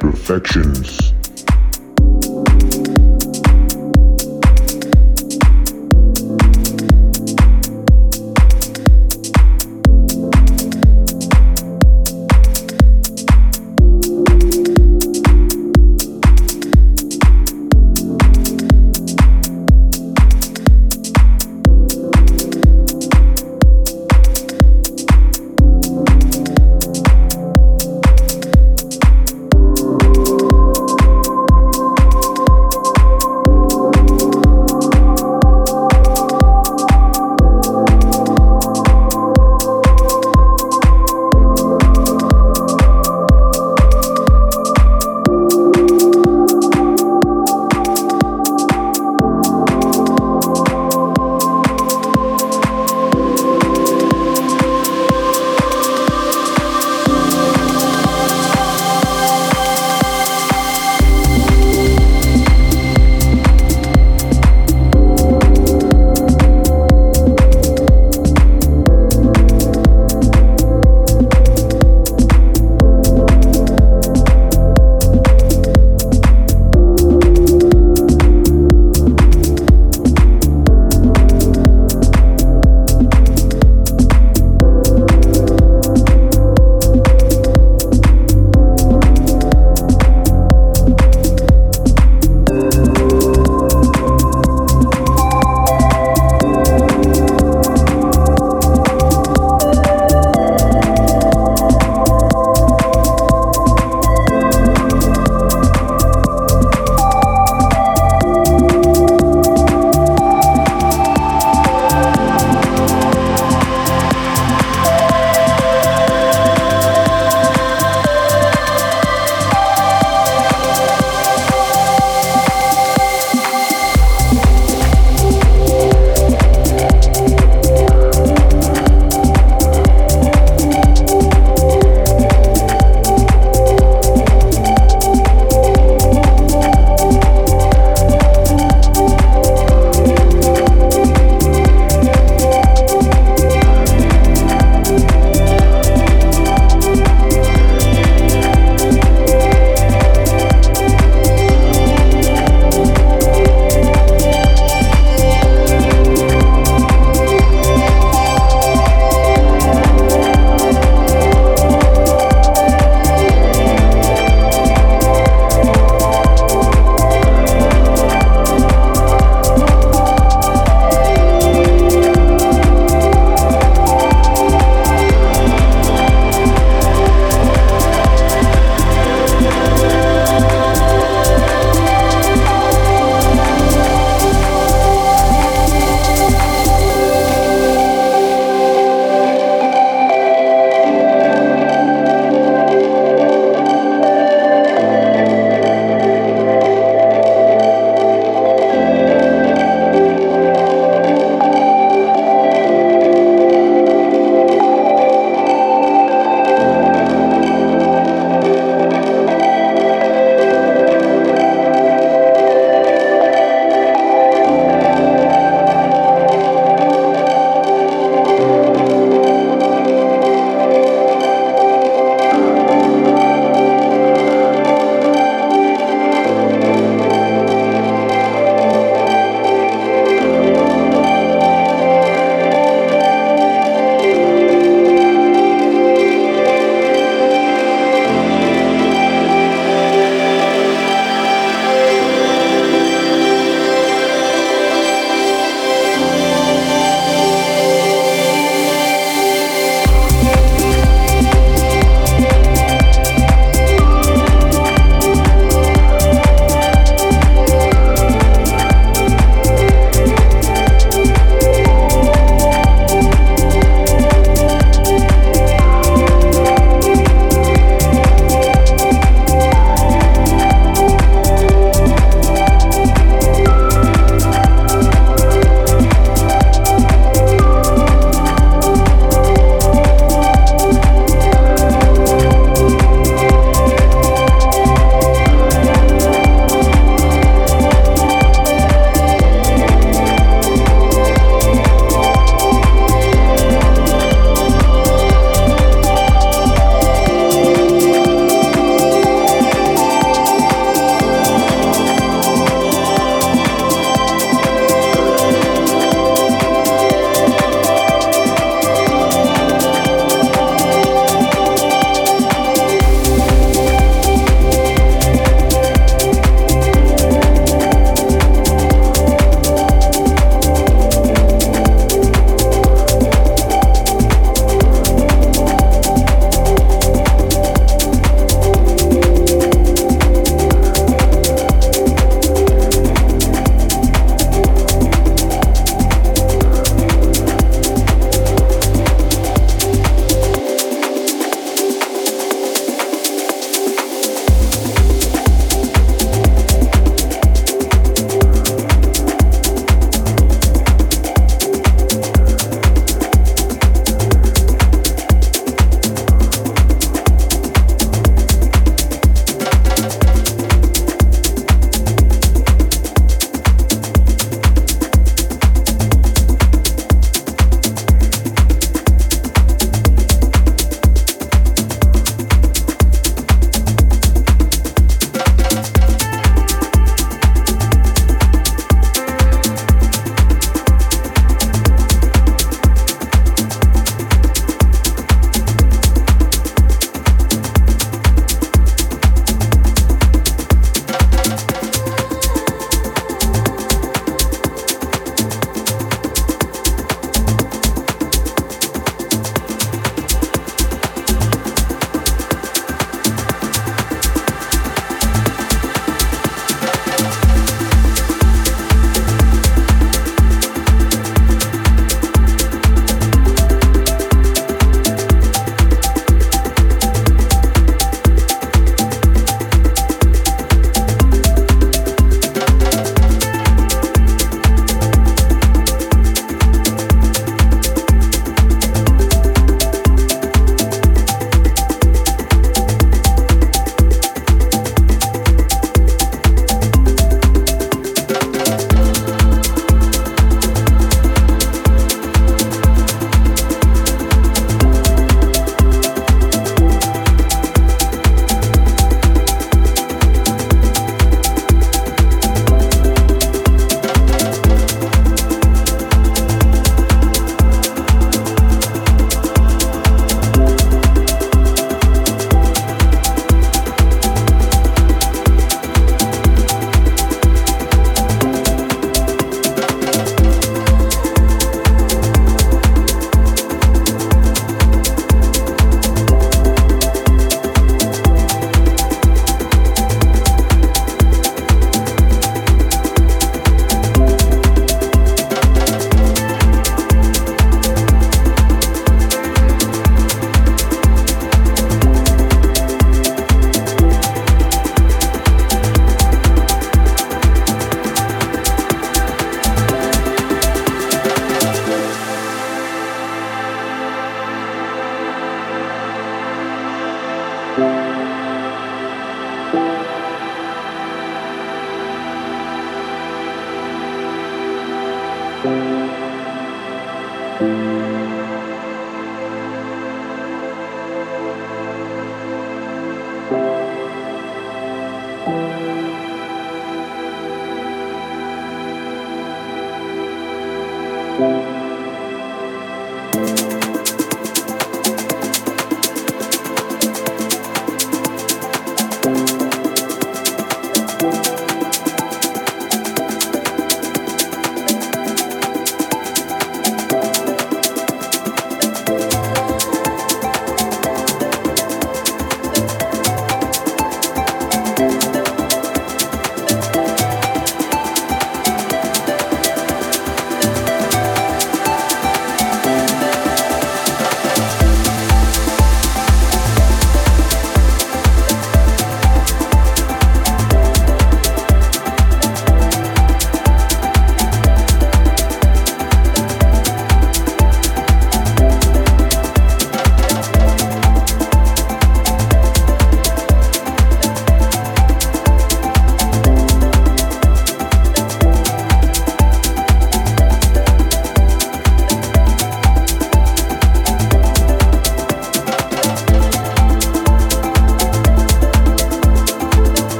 Perfections.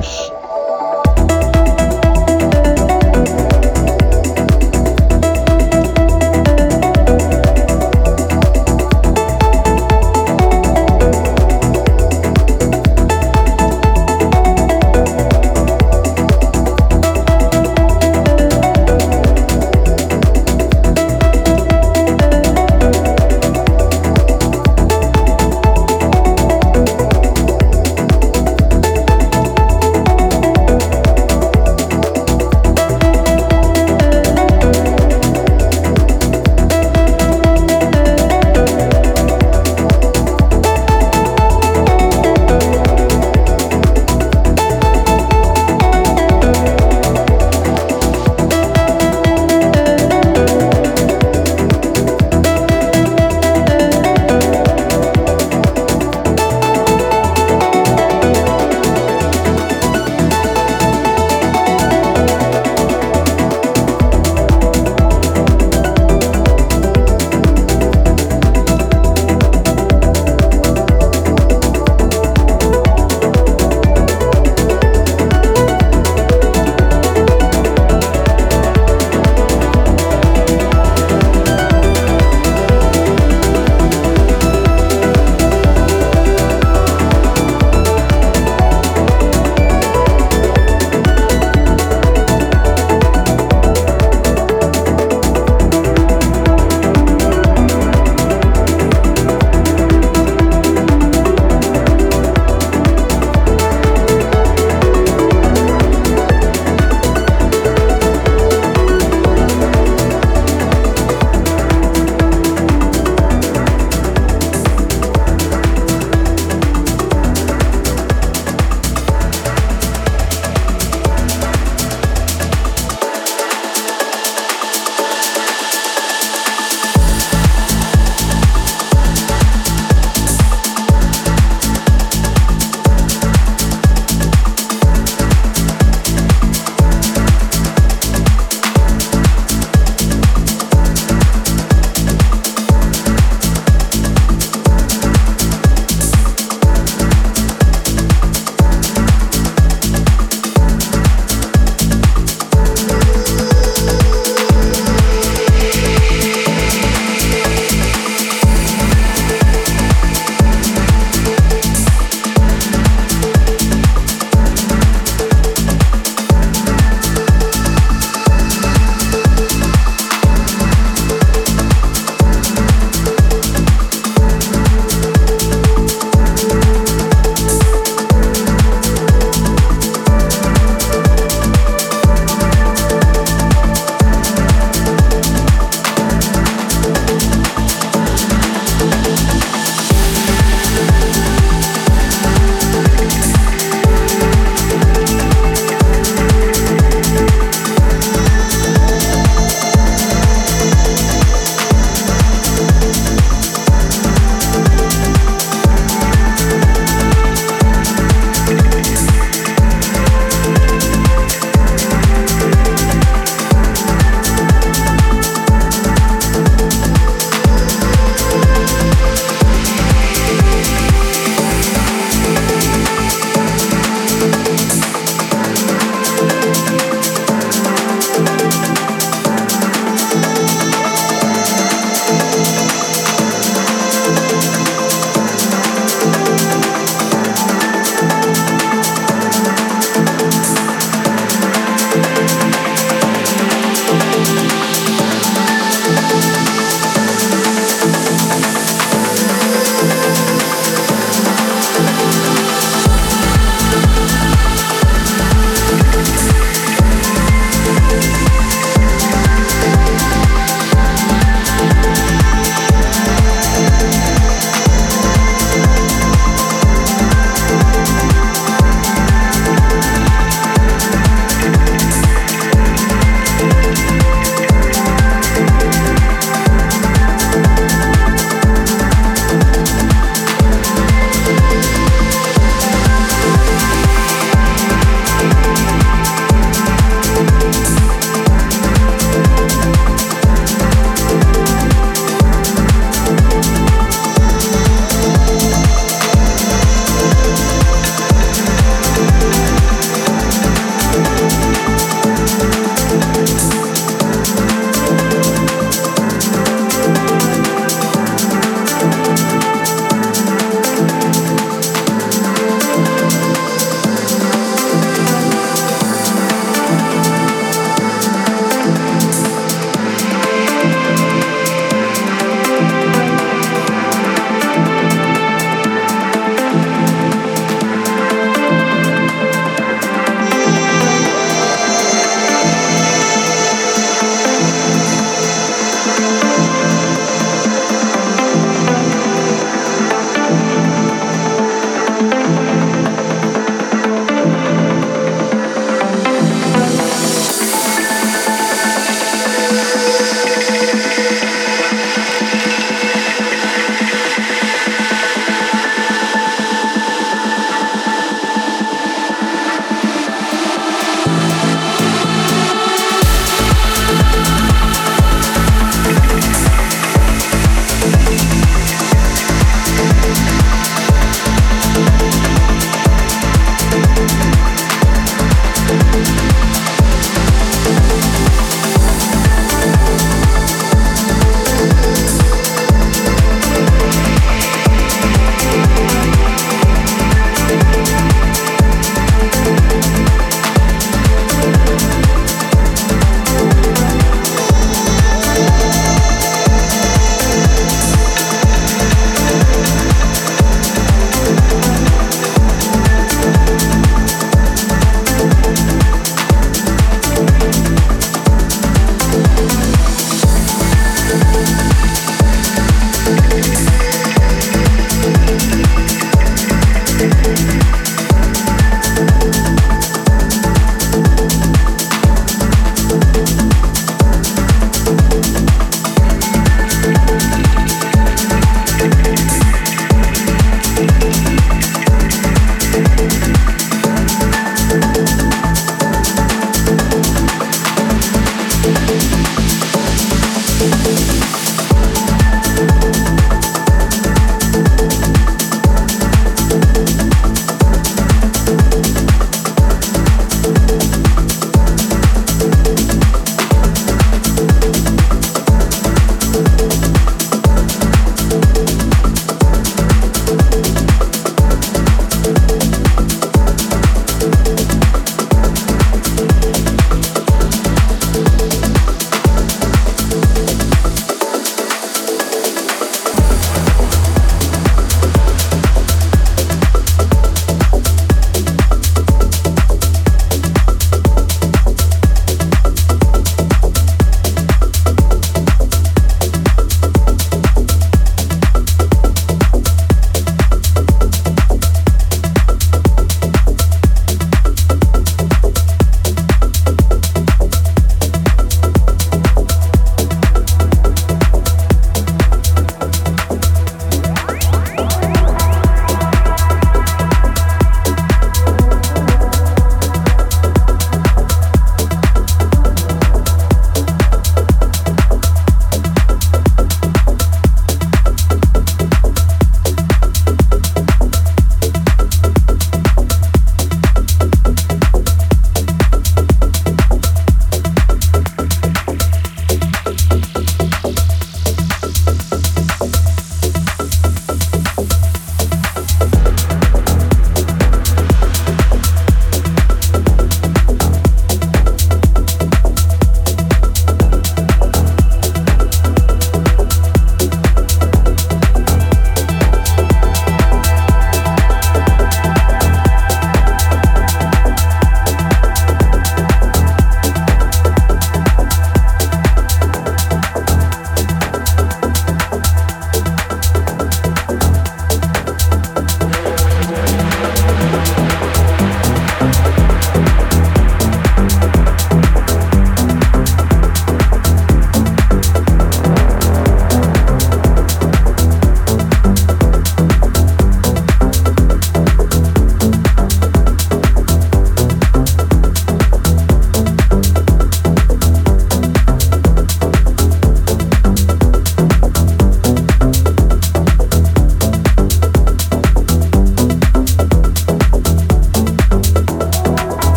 Affections.